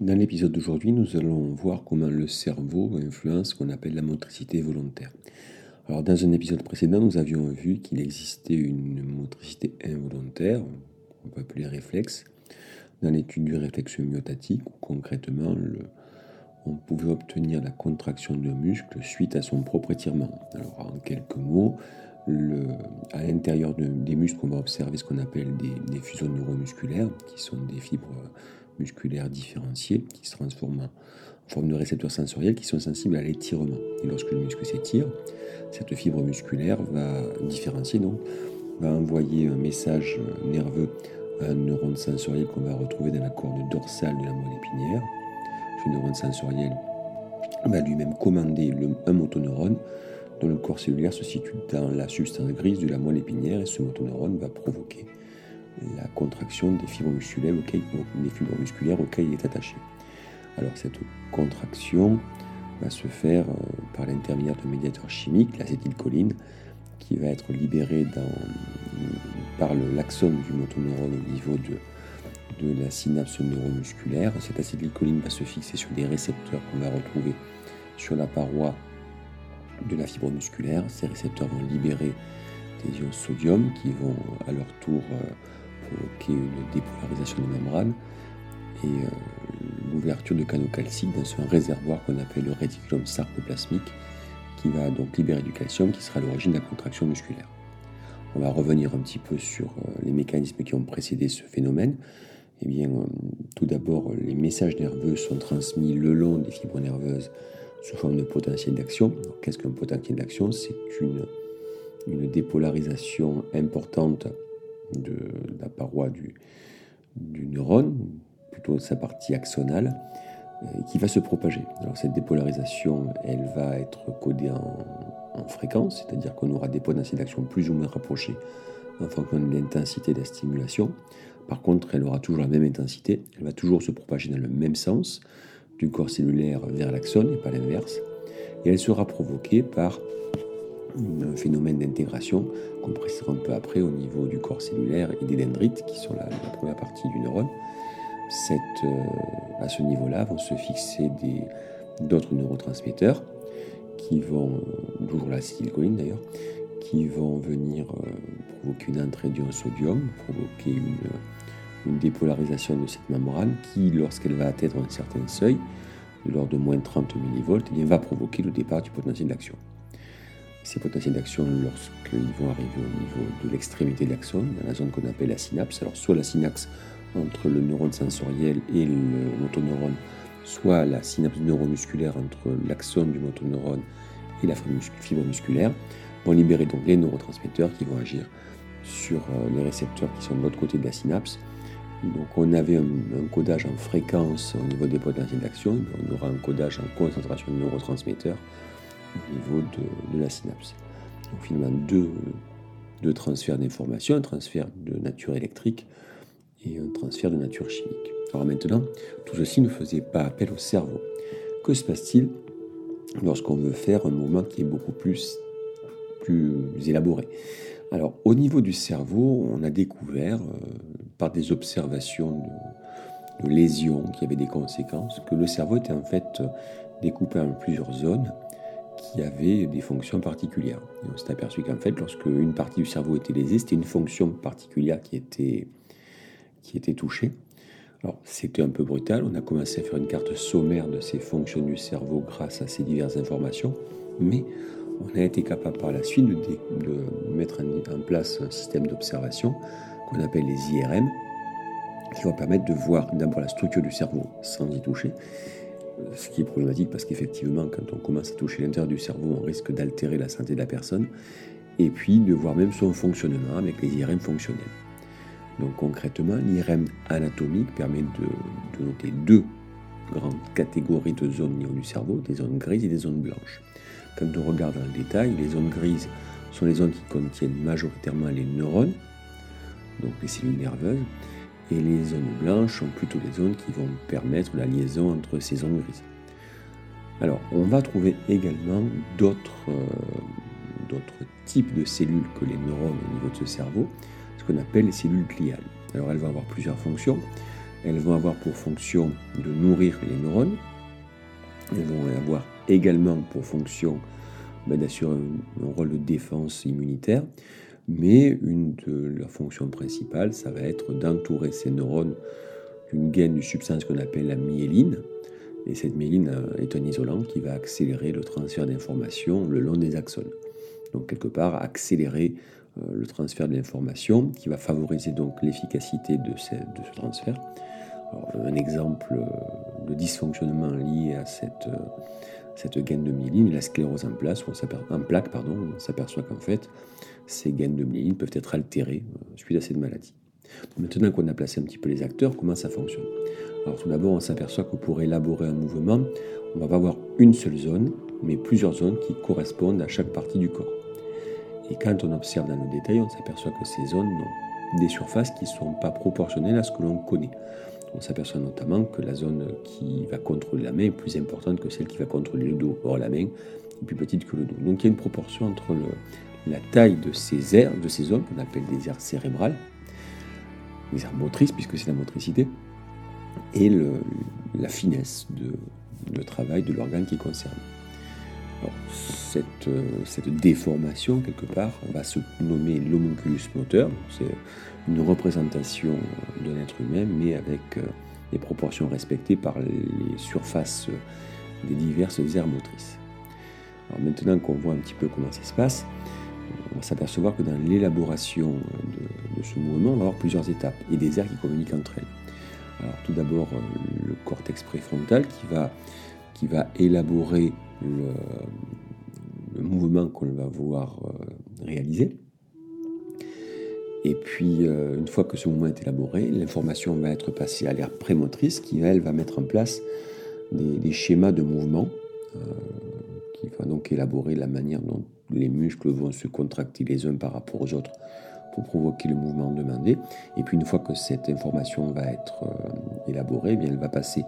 Dans l'épisode d'aujourd'hui, nous allons voir comment le cerveau influence ce qu'on appelle la motricité volontaire. Alors, dans un épisode précédent, nous avions vu qu'il existait une motricité involontaire, on peut appeler réflexe, dans l'étude du réflexe myotatique, où concrètement, on pouvait obtenir la contraction d'un muscle suite à son propre étirement. Alors, en quelques mots, à l'intérieur des muscles, on va observer ce qu'on appelle des, des, fuseaux neuromusculaires, qui sont des fibres musculaires différenciées, qui se transforment en forme de récepteurs sensoriels qui sont sensibles à l'étirement. Et lorsque le muscle s'étire, cette fibre musculaire va différencier, donc va envoyer un message nerveux à un neurone sensoriel qu'on va retrouver dans la corde dorsale de la moelle épinière. Ce neurone sensoriel va lui-même commander un motoneurone dont le corps cellulaire se situe dans la substance grise de la moelle épinière et ce motoneurone va provoquer la contraction des fibres musculaires auxquelles, des fibres musculaires il est attaché. Alors cette contraction va se faire euh, par l'intermédiaire d'un médiateur chimique, l'acétylcholine, qui va être libéré dans, par l'axone du motoneurone au niveau de, de la synapse neuromusculaire. Cette acétylcholine va se fixer sur des récepteurs qu'on va retrouver sur la paroi de la fibre musculaire. Ces récepteurs vont libérer des ions sodium qui vont à leur tour euh, provoquer une dépolarisation des membranes et euh, l'ouverture de canaux calciques dans un réservoir qu'on appelle le réticulum sarcoplasmique qui va donc libérer du calcium qui sera l'origine de la contraction musculaire. On va revenir un petit peu sur euh, les mécanismes qui ont précédé ce phénomène. Eh bien, tout d'abord, les messages nerveux sont transmis le long des fibres nerveuses sous forme de potentiel d'action. Qu'est-ce qu'un potentiel d'action? C'est une dépolarisation importante de, la paroi du, neurone, plutôt sa partie axonale, euh, qui va se propager. Alors cette dépolarisation, elle va être codée en, en fréquence, c'est-à-dire qu'on aura des potentiels d'action plus ou moins rapprochés en fonction de l'intensité de la stimulation. Par contre, elle aura toujours la même intensité, elle va toujours se propager dans le même sens, du corps cellulaire vers l'axone et pas l'inverse. Et elle sera provoquée par un phénomène d'intégration qu'on précisera un peu après au niveau du corps cellulaire et des dendrites qui sont la, première partie du neurone. Euh, à ce niveau-là vont se fixer d'autres neurotransmetteurs qui vont, toujours la l'acétylcholine d'ailleurs, qui vont venir euh, provoquer une entrée d'ion sodium, provoquer une, une dépolarisation de cette membrane qui, lorsqu'elle va atteindre un certain seuil, de l'ordre de moins 30 millivolts, eh va provoquer le départ du potentiel d'action. Ces potentiels d'action, lorsqu'ils vont arriver au niveau de l'extrémité de l'axone, dans la zone qu'on appelle la synapse, alors soit la synapse entre le neurone sensoriel et le motoneurone, soit la synapse neuromusculaire entre l'axone du motoneurone et la fibre musculaire, vont libérer donc les neurotransmetteurs qui vont agir sur euh, les récepteurs qui sont de l'autre côté de la synapse. Donc on avait un, codage en fréquence au niveau des potentiels d'action, on aura un codage en concentration de neurotransmetteurs au niveau de, la synapse. Donc finalement deux, transferts d'informations, un transfert de nature électrique et un transfert de nature chimique. Alors maintenant, tout ceci ne faisait pas appel au cerveau. Que se passe-t-il lorsqu'on veut faire un mouvement qui est beaucoup plus, élaboré? Alors, au niveau du cerveau, on a découvert, euh, par des observations de, lésions qui avaient des conséquences, que le cerveau était en fait découpé en plusieurs zones qui avaient des fonctions particulières. On s'est aperçu qu'en fait, lorsque une partie du cerveau était lésée, c'était une fonction particulière qui était, qui était touchée. Alors, c'était un peu brutal. On a commencé à faire une carte sommaire de ces fonctions du cerveau grâce à ces diverses informations, mais on a été capable par la suite de, mettre en, place un système d'observation qu'on appelle les IRM, qui vont permettre de voir d'abord la structure du cerveau sans y toucher, ce qui est problématique parce qu'effectivement, quand on commence à toucher l'intérieur du cerveau, on risque d'altérer la santé de la personne, et puis de voir même son fonctionnement avec les IRM fonctionnels. Donc concrètement, l'IRM anatomique permet de, noter deux grandes catégories de zones au niveau du cerveau, des zones grises et des zones blanches. Quand on regarde dans le détail, les zones grises sont les zones qui contiennent majoritairement les neurones, donc les cellules nerveuses, et les zones blanches sont plutôt les zones qui vont permettre la liaison entre ces zones grises. Alors, on va trouver également d'autres euh, types de cellules que les neurones au niveau de ce cerveau, ce qu'on appelle les cellules gliales. Alors, elles vont avoir plusieurs fonctions. elles vont avoir pour fonction de nourrir les neurones. Elles vont avoir également pour fonction ben, d'assurer un, rôle de défense immunitaire. Mais une de leurs fonctions principales, ça va être d'entourer ces neurones d'une gaine de substance qu'on appelle la myéline. Et cette myéline euh, est un isolant qui va accélérer le transfert d'informations le long des axones. Donc quelque part accélérer euh, le transfert de l'information qui va favoriser donc l'efficacité de, ce, transfert. un exemple de dysfonctionnement lié à cette, euh, cette gaine de myéline, la sclérose en, place, en plaque, pardon, on s'aperçoit qu'en fait, ces gaines de myéline peuvent être altérées suite à cette maladie. Maintenant qu'on a placé un petit peu les acteurs, comment ça fonctionne? Alors tout d'abord, on s'aperçoit que pour élaborer un mouvement, on va pas avoir une seule zone, mais plusieurs zones qui correspondent à chaque partie du corps. Et quand on observe dans le détail, on s'aperçoit que ces zones ont des surfaces qui ne sont pas proportionnelles à ce que l'on connaît. On s'aperçoit notamment que la zone qui va contrôler la main est plus importante que celle qui va contrôler le dos. Or, la main est plus petite que le dos. Donc il y a une proportion entre la taille de ces aires, de ces zones qu'on appelle des aires cérébrales, les aires motrices, puisque c'est la motricité, et la finesse de, travail de l'organe qui concerne. cette, cette, déformation, quelque part, va se nommer l'homunculus moteur. C'est une représentation d'un être humain, mais avec euh, des proportions respectées par les surfaces des diverses aires motrices. Alors maintenant qu'on voit un petit peu comment ça se passe, on va s'apercevoir que dans l'élaboration de, ce mouvement, on va avoir plusieurs étapes et des aires qui communiquent entre elles. Alors tout d'abord euh, le cortex préfrontal qui va, qui va élaborer le, mouvement qu'on va vouloir euh, réaliser. Et puis, euh, une fois que ce mouvement est élaboré, l'information va être passée à l'aire prémotrice qui, elle, va mettre en place des, schémas de mouvement, qui va donc élaborer la manière dont les muscles vont se contracter les uns par rapport aux autres pour provoquer le mouvement demandé. Et puis une fois que cette information va être euh, élaborée, eh bien, elle va passer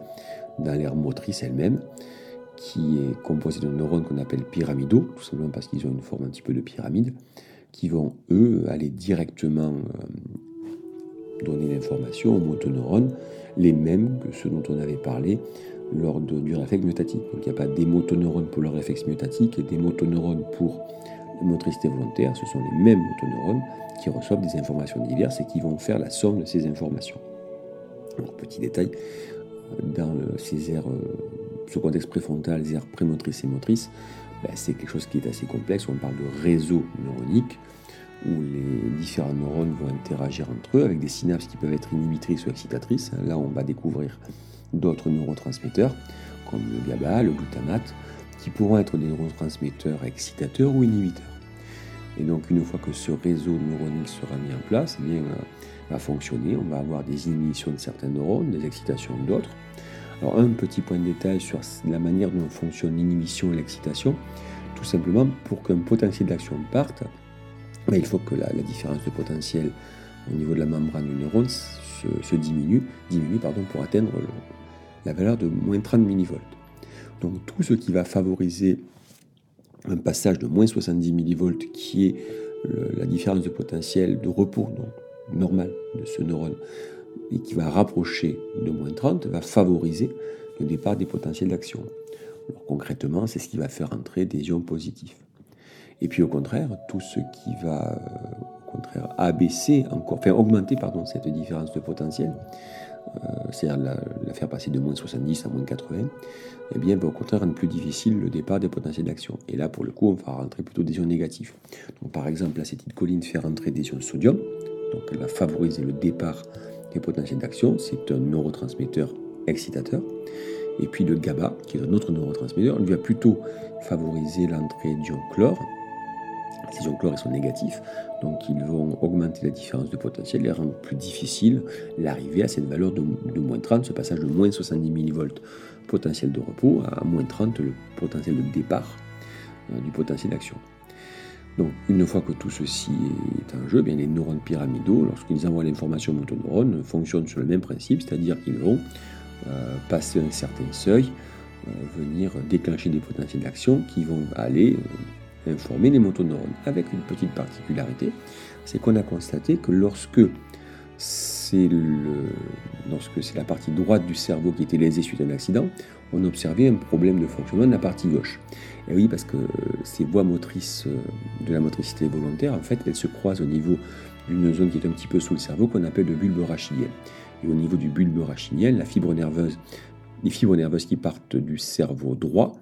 dans l'aire motrice elle-même, qui est composée de neurones qu'on appelle pyramidaux, tout simplement parce qu'ils ont une forme un petit peu de pyramide, qui vont, eux, aller directement euh, donner l'information aux motoneurones, les mêmes que ceux dont on avait parlé lors du réflexe myotatique. Donc il n'y a pas des motoneurones pour le réflexe myotatique et des motoneurones pour la motricité volontaire. Ce sont les mêmes motoneurones qui reçoivent des informations diverses et qui vont faire la somme de ces informations. Alors, petit détail, dans ces aires, euh, ce contexte préfrontal, les aires prémotrices et motrices, ben, c'est quelque chose qui est assez complexe. On parle de réseau neuronique où les différents neurones vont interagir entre eux avec des synapses qui peuvent être inhibitrices ou excitatrices. Là, on va découvrir d'autres neurotransmetteurs, comme le GABA, le glutamate, qui pourront être des neurotransmetteurs excitateurs ou inhibiteurs. Et donc une fois que ce réseau neuronique sera mis en place, eh bien, va fonctionner, on va avoir des inhibitions de certains neurones, des excitations d'autres. Alors un petit point de détail sur la manière dont fonctionne l'inhibition et l'excitation, tout simplement pour qu'un potentiel d'action parte, ben, il faut que la, différence de potentiel au niveau de la membrane du neurone se, diminue, diminue pardon, pour atteindre la valeur de moins 30 millivolts. Donc tout ce qui va favoriser un passage de moins 70 millivolts qui est la différence de potentiel de repos normal de ce neurone et qui va rapprocher de moins 30 va favoriser le départ des potentiels d'action. concrètement, c'est ce qui va faire entrer des ions positifs. Et puis au contraire, tout ce qui va euh, au contraire abaisser encore, enfin augmenter pardon, cette différence de potentiel, euh, c'est-à-dire la, faire passer de moins 70 à moins 80, eh bien, va au contraire rendre plus difficile le départ des potentiels d'action. Et là, pour le coup, on va rentrer plutôt des ions négatifs. Donc, par exemple, l'acétylcholine fait rentrer des ions sodium, donc elle va favoriser le départ des potentiels d'action. C'est un neurotransmetteur excitateur. Et puis le GABA, qui est un autre neurotransmetteur, lui va plutôt favoriser l'entrée d'ions chlore, ces ions chlore sont négatifs, donc ils vont augmenter la différence de potentiel et rendre plus difficile l'arrivée à cette valeur de, moins 30, ce passage de moins 70 millivolts potentiel de repos à moins 30 le potentiel de départ euh, du potentiel d'action. Donc une fois que tout ceci est en jeu, eh bien, les neurones pyramidaux, lorsqu'ils envoient l'information aux motoneurones, fonctionnent sur le même principe, c'est-à-dire qu'ils vont euh, passer un certain seuil, euh, venir déclencher des potentiels d'action qui vont aller informer les motoneurones. Avec une petite particularité, c'est qu'on a constaté que lorsque c'est la partie droite du cerveau qui était lésée suite à un accident, on observait un problème de fonctionnement de la partie gauche. Et oui, parce que ces voies motrices euh, de la motricité volontaire, en fait, elles se croisent au niveau d'une zone qui est un petit peu sous le cerveau qu'on appelle le bulbe rachidien. Et au niveau du bulbe rachidien, la fibre nerveuse, les fibres nerveuses qui partent du cerveau droit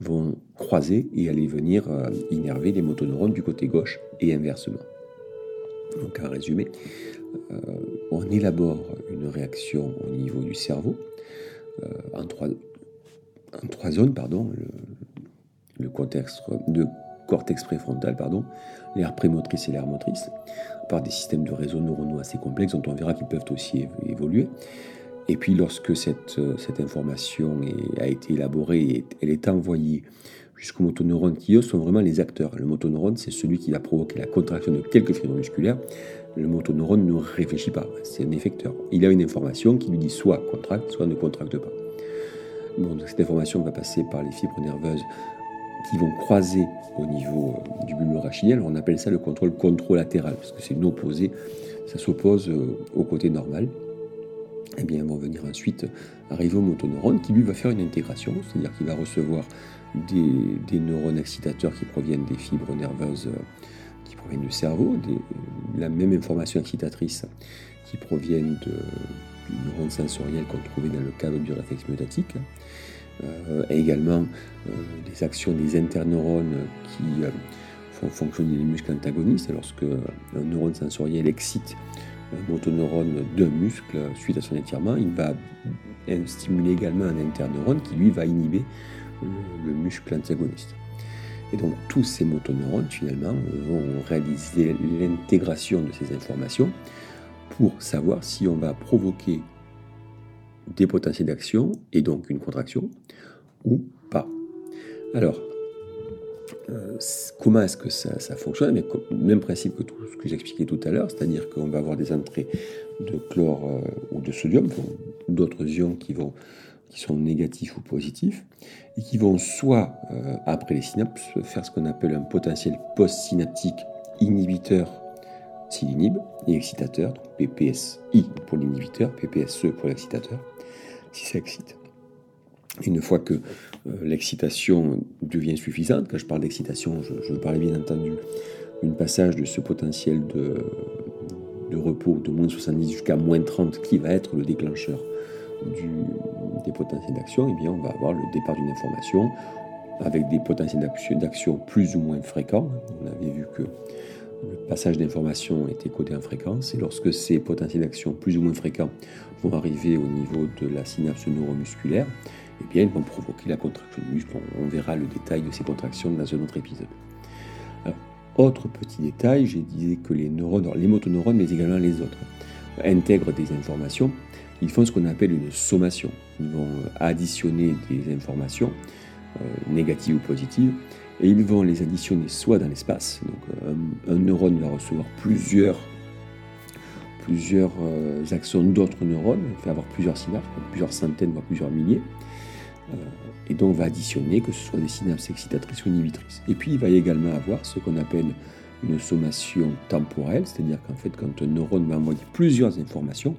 vont croiser et aller venir euh, innerver les motoneurones du côté gauche et inversement. Donc, en résumé, euh, on élabore une réaction au niveau du cerveau en trois, en trois zones, pardon, le, cortex préfrontal, pardon, l'air prémotrice et l'air motrice, par des systèmes de réseaux neuronaux assez complexes dont on verra qu'ils peuvent aussi évoluer. Et puis lorsque cette, cette information a été élaborée elle est envoyée jusqu'aux motoneurones qui eux sont vraiment les acteurs. Le motoneurone, c'est celui qui va provoquer la contraction de quelques fibres musculaires. Le motoneurone ne réfléchit pas, c'est un effecteur. Il a une information qui lui dit soit contracte, soit ne contracte pas cette information va passer par les fibres nerveuses qui vont croiser au niveau euh, du bulbe rachidien. On appelle ça le contrôle controlatéral, parce que c'est une opposée, ça s'oppose euh, au côté normal. Eh bien, vont venir ensuite arriver au motoneurone qui lui va faire une intégration, c'est-à-dire qu'il va recevoir des, neurones excitateurs qui proviennent des fibres nerveuses euh, qui proviennent du cerveau, la même information excitatrice qui proviennent de, du neurone sensoriel qu'on trouvait dans le cadre du réflexe myotatique, euh, et également euh, des actions des interneurones qui font fonctionner les muscles antagonistes. Lorsque un neurone sensoriel excite motoneurone d'un muscle suite à son étirement, il va stimuler également un interneurone qui lui va inhiber le, muscle antagoniste. Et donc tous ces motoneurones finalement vont réaliser l'intégration de ces informations pour savoir si on va provoquer des potentiels d'action et donc une contraction ou pas. Alors, comment est-ce que ça, fonctionne Mais Même principe que tout ce que j'expliquais tout à l'heure, c'est-à-dire qu'on va avoir des entrées de chlore euh, ou de sodium, d'autres ions qui, vont, qui sont négatifs ou positifs, et qui vont soit, euh, après les synapses, faire ce qu'on appelle un potentiel post-synaptique inhibiteur s'il inhibe, et excitateur, PPSI pour l'inhibiteur, PPSE pour l'excitateur, si ça excite. Une fois que l'excitation devient suffisante, quand je parle d'excitation, je, je, veux parler bien entendu d'une passage de ce potentiel de, repos de moins 70 jusqu'à moins 30 qui va être le déclencheur des potentiels d'action, et eh bien on va avoir le départ d'une information avec des potentiels d'action plus ou moins fréquents. On avait vu que le passage d'informations était codé en fréquence. Et lorsque ces potentiels d'action plus ou moins fréquents vont arriver au niveau de la synapse neuromusculaire, eh bien, ils vont provoquer la contraction du muscle. On, verra le détail de ces contractions dans un autre épisode. autre petit détail, j'ai dit que les neurones, les motoneurones, mais également les autres, intègrent des informations. Ils font ce qu'on appelle une sommation. Ils vont additionner des informations, euh, négatives ou positives, et ils vont les additionner soit dans l'espace, donc un, neurone va recevoir plusieurs, plusieurs euh, actions d'autres neurones, il va avoir plusieurs synapses, plusieurs centaines, voire plusieurs milliers, euh, et donc va additionner que ce soit des synapses excitatrices ou inhibitrices. Et puis il va également avoir ce qu'on appelle une sommation temporelle, c'est-à-dire qu'en fait quand un neurone va envoyer plusieurs informations,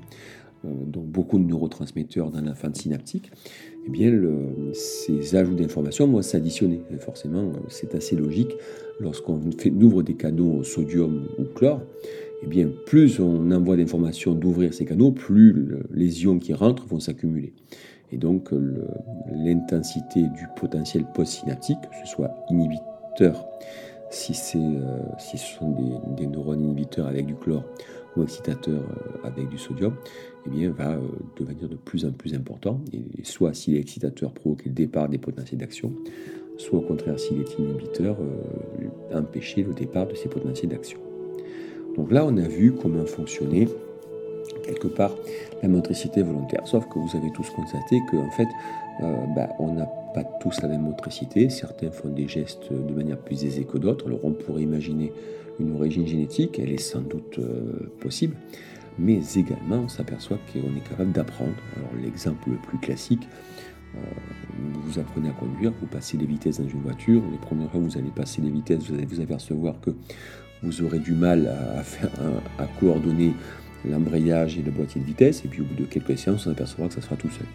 euh, donc beaucoup de neurotransmetteurs dans la fin synaptique, eh bien, ces ajouts d'informations vont s'additionner. Forcément, c'est assez logique. Lorsqu'on ouvre des canaux au sodium ou chlore, eh bien, plus on envoie d'informations d'ouvrir ces canaux, plus les ions qui rentrent vont s'accumuler. Et donc, l'intensité du potentiel post-synaptique, que ce soit inhibiteur, si, euh, si ce sont des, neurones inhibiteurs avec du chlore, ou excitateur euh, avec du sodium, eh bien, va euh, devenir de plus en plus important. Et soit si l'excitateur provoque le départ des potentiels d'action, soit au contraire s'il est inhibiteur, euh, empêcher le départ de ces potentiels d'action. Donc là, on a vu comment fonctionnait quelque part la motricité volontaire. Sauf que vous avez tous constaté qu'en fait, bah, on n'a pas tous la même motricité. Certains font des gestes de manière plus aisée que d'autres. Alors on pourrait imaginer une origine génétique, elle est sans doute euh, possible, mais également on s'aperçoit qu'on est capable d'apprendre. Alors l'exemple le plus classique, euh, vous apprenez à conduire, vous passez les vitesses dans une voiture, les premières fois vous allez passer les vitesses, vous allez vous apercevoir que vous aurez du mal à, coordonner l'embrayage et le boîtier de vitesse, et puis au bout de quelques séances, on apercevra que ça sera tout seul.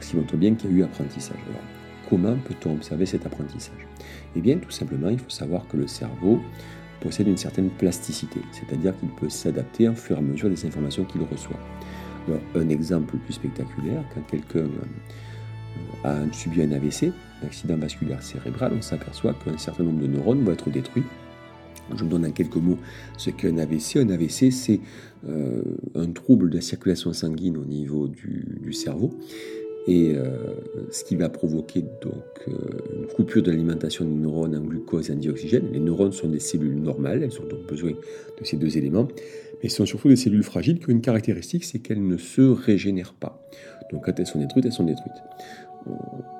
Ce qui montre bien qu'il y a eu apprentissage. Alors, comment peut-on observer cet apprentissage? Eh bien, tout simplement, il faut savoir que le cerveau possède une certaine plasticité, c'est-à-dire qu'il peut s'adapter au fur et à mesure des informations qu'il reçoit. Alors, un exemple plus spectaculaire, quand quelqu'un euh, a subi un AVC, un accident vasculaire cérébral, on s'aperçoit qu'un certain nombre de neurones vont être détruits je me donne en quelques mots ce qu'est un AVC. Un AVC, c'est euh, un trouble de la circulation sanguine au niveau du, cerveau et euh, ce qui va provoquer donc euh, une coupure de l'alimentation des neurones en glucose et en dioxygène. Les neurones sont des cellules normales, elles ont donc besoin de ces deux éléments, mais sont surtout des cellules fragiles qui ont une caractéristique, c'est qu'elles ne se régénèrent pas. Donc quand elles sont détruites, elles sont détruites.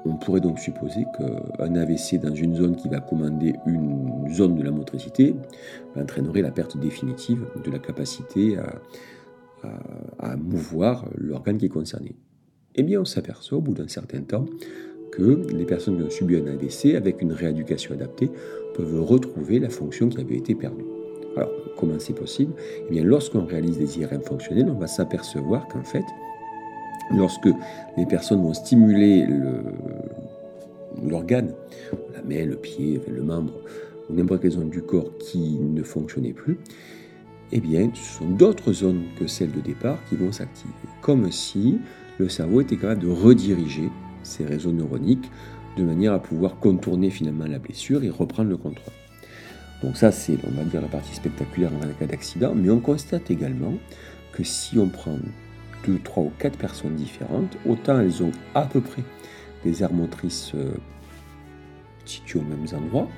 On pourrait donc supposer qu'un AVC dans une zone qui va commander une zone de la motricité entraînerait la perte définitive de la capacité à, mouvoir l'organe qui est concerné. Eh bien, on s'aperçoit au bout d'un certain temps que les personnes qui ont subi un AVC, avec une rééducation adaptée, peuvent retrouver la fonction qui avait été perdue. Alors, comment c'est possible? Eh bien, lorsqu'on réalise des IRM fonctionnels, on va s'apercevoir qu'en fait, lorsque les personnes vont stimuler l'organe, la main, le pied, le membre, ou n'importe quelle zone du corps qui ne fonctionnait plus, eh bien, ce sont d'autres zones que celles de départ qui vont s'activer. Comme si le cerveau était capable de rediriger ces réseaux neuroniques de manière à pouvoir contourner finalement la blessure et reprendre le contrôle. Donc ça, c'est, on va dire, la partie spectaculaire dans le cas d'accident, mais on constate également que si on prend deux, trois ou quatre personnes différentes, autant elles ont à peu près des aires motrices euh, situées aux mêmes endroits,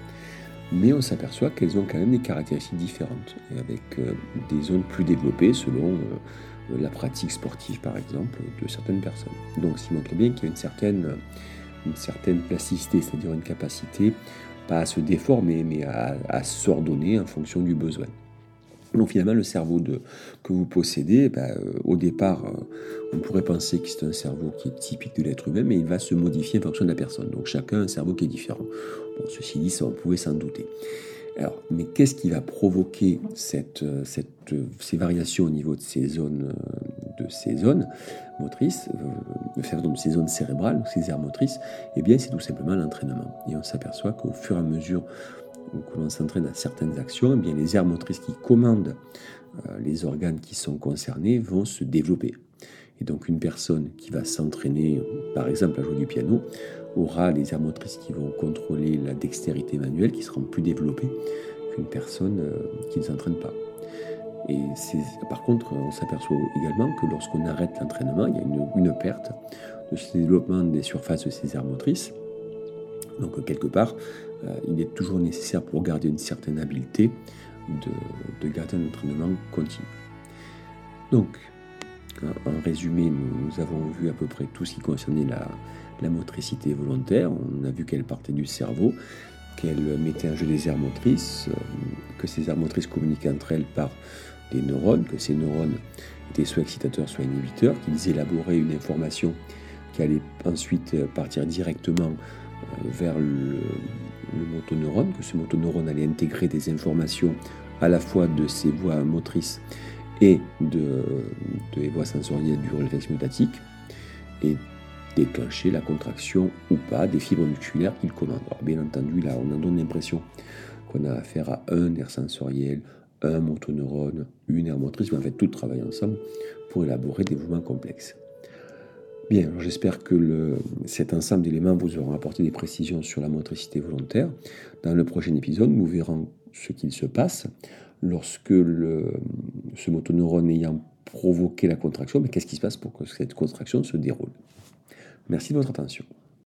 mais on s'aperçoit qu'elles ont quand même des caractéristiques différentes, avec euh, des zones plus développées selon euh, la pratique sportive, par exemple, de certaines personnes. Donc, ce qui montre bien qu'il y a une certaine, plasticité, c'est-à-dire une capacité, pas à se déformer, mais à s'ordonner en fonction du besoin. Donc finalement, le cerveau que vous possédez, ben, euh, au départ, euh, on pourrait penser que c'est un cerveau qui est typique de l'être humain, mais il va se modifier en fonction de la personne. Donc chacun a un cerveau qui est différent. Bon, ceci dit, ça, on pouvait s'en douter. Alors, mais qu'est-ce qui va provoquer cette, euh, cette, ces variations au niveau de ces zones, de ces zones motrices, de ces zones cérébrales, ces aires motrices? Eh bien, c'est tout simplement l'entraînement. Et on s'aperçoit qu'au fur et à mesure l'on s'entraîne à certaines actions, eh bien les aires motrices qui commandent euh, les organes qui sont concernés vont se développer. Et donc une personne qui va s'entraîner, par exemple à jouer du piano, aura les aires motrices qui vont contrôler la dextérité manuelle qui seront plus développées qu'une personne euh, qui ne s'entraîne pas. Et par contre, on s'aperçoit également que lorsqu'on arrête l'entraînement, il y a une, une, perte de ce développement des surfaces de ces aires motrices. Donc quelque part, il est toujours nécessaire pour garder une certaine habileté de, garder un entraînement continu. Donc, en résumé, nous, avons vu à peu près tout ce qui concernait la, motricité volontaire. On a vu qu'elle partait du cerveau, qu'elle mettait en jeu des aires motrices, euh, que ces aires motrices communiquaient entre elles par des neurones, que ces neurones étaient soit excitateurs, soit inhibiteurs, qu'ils élaboraient une information qui allait ensuite partir directement euh, vers le, le motoneurone, que ce motoneurone allait intégrer des informations à la fois de ses voies motrices et de, des voies sensorielles du réflexe myotatique, et déclencher la contraction ou pas des fibres musculaires qu'il commande. Alors bien entendu, là, on en donne l'impression qu'on a affaire à un nerf sensoriel, un motoneurone, une aire motrice, mais en fait, tout travaille ensemble pour élaborer des mouvements complexes. Bien, j'espère que cet ensemble d'éléments vous auront apporté des précisions sur la motricité volontaire. Dans le prochain épisode, nous verrons ce qu'il se passe lorsque ce motoneurone ayant provoqué la contraction, mais qu'est-ce qui se passe pour que cette contraction se déroule? Merci de votre attention.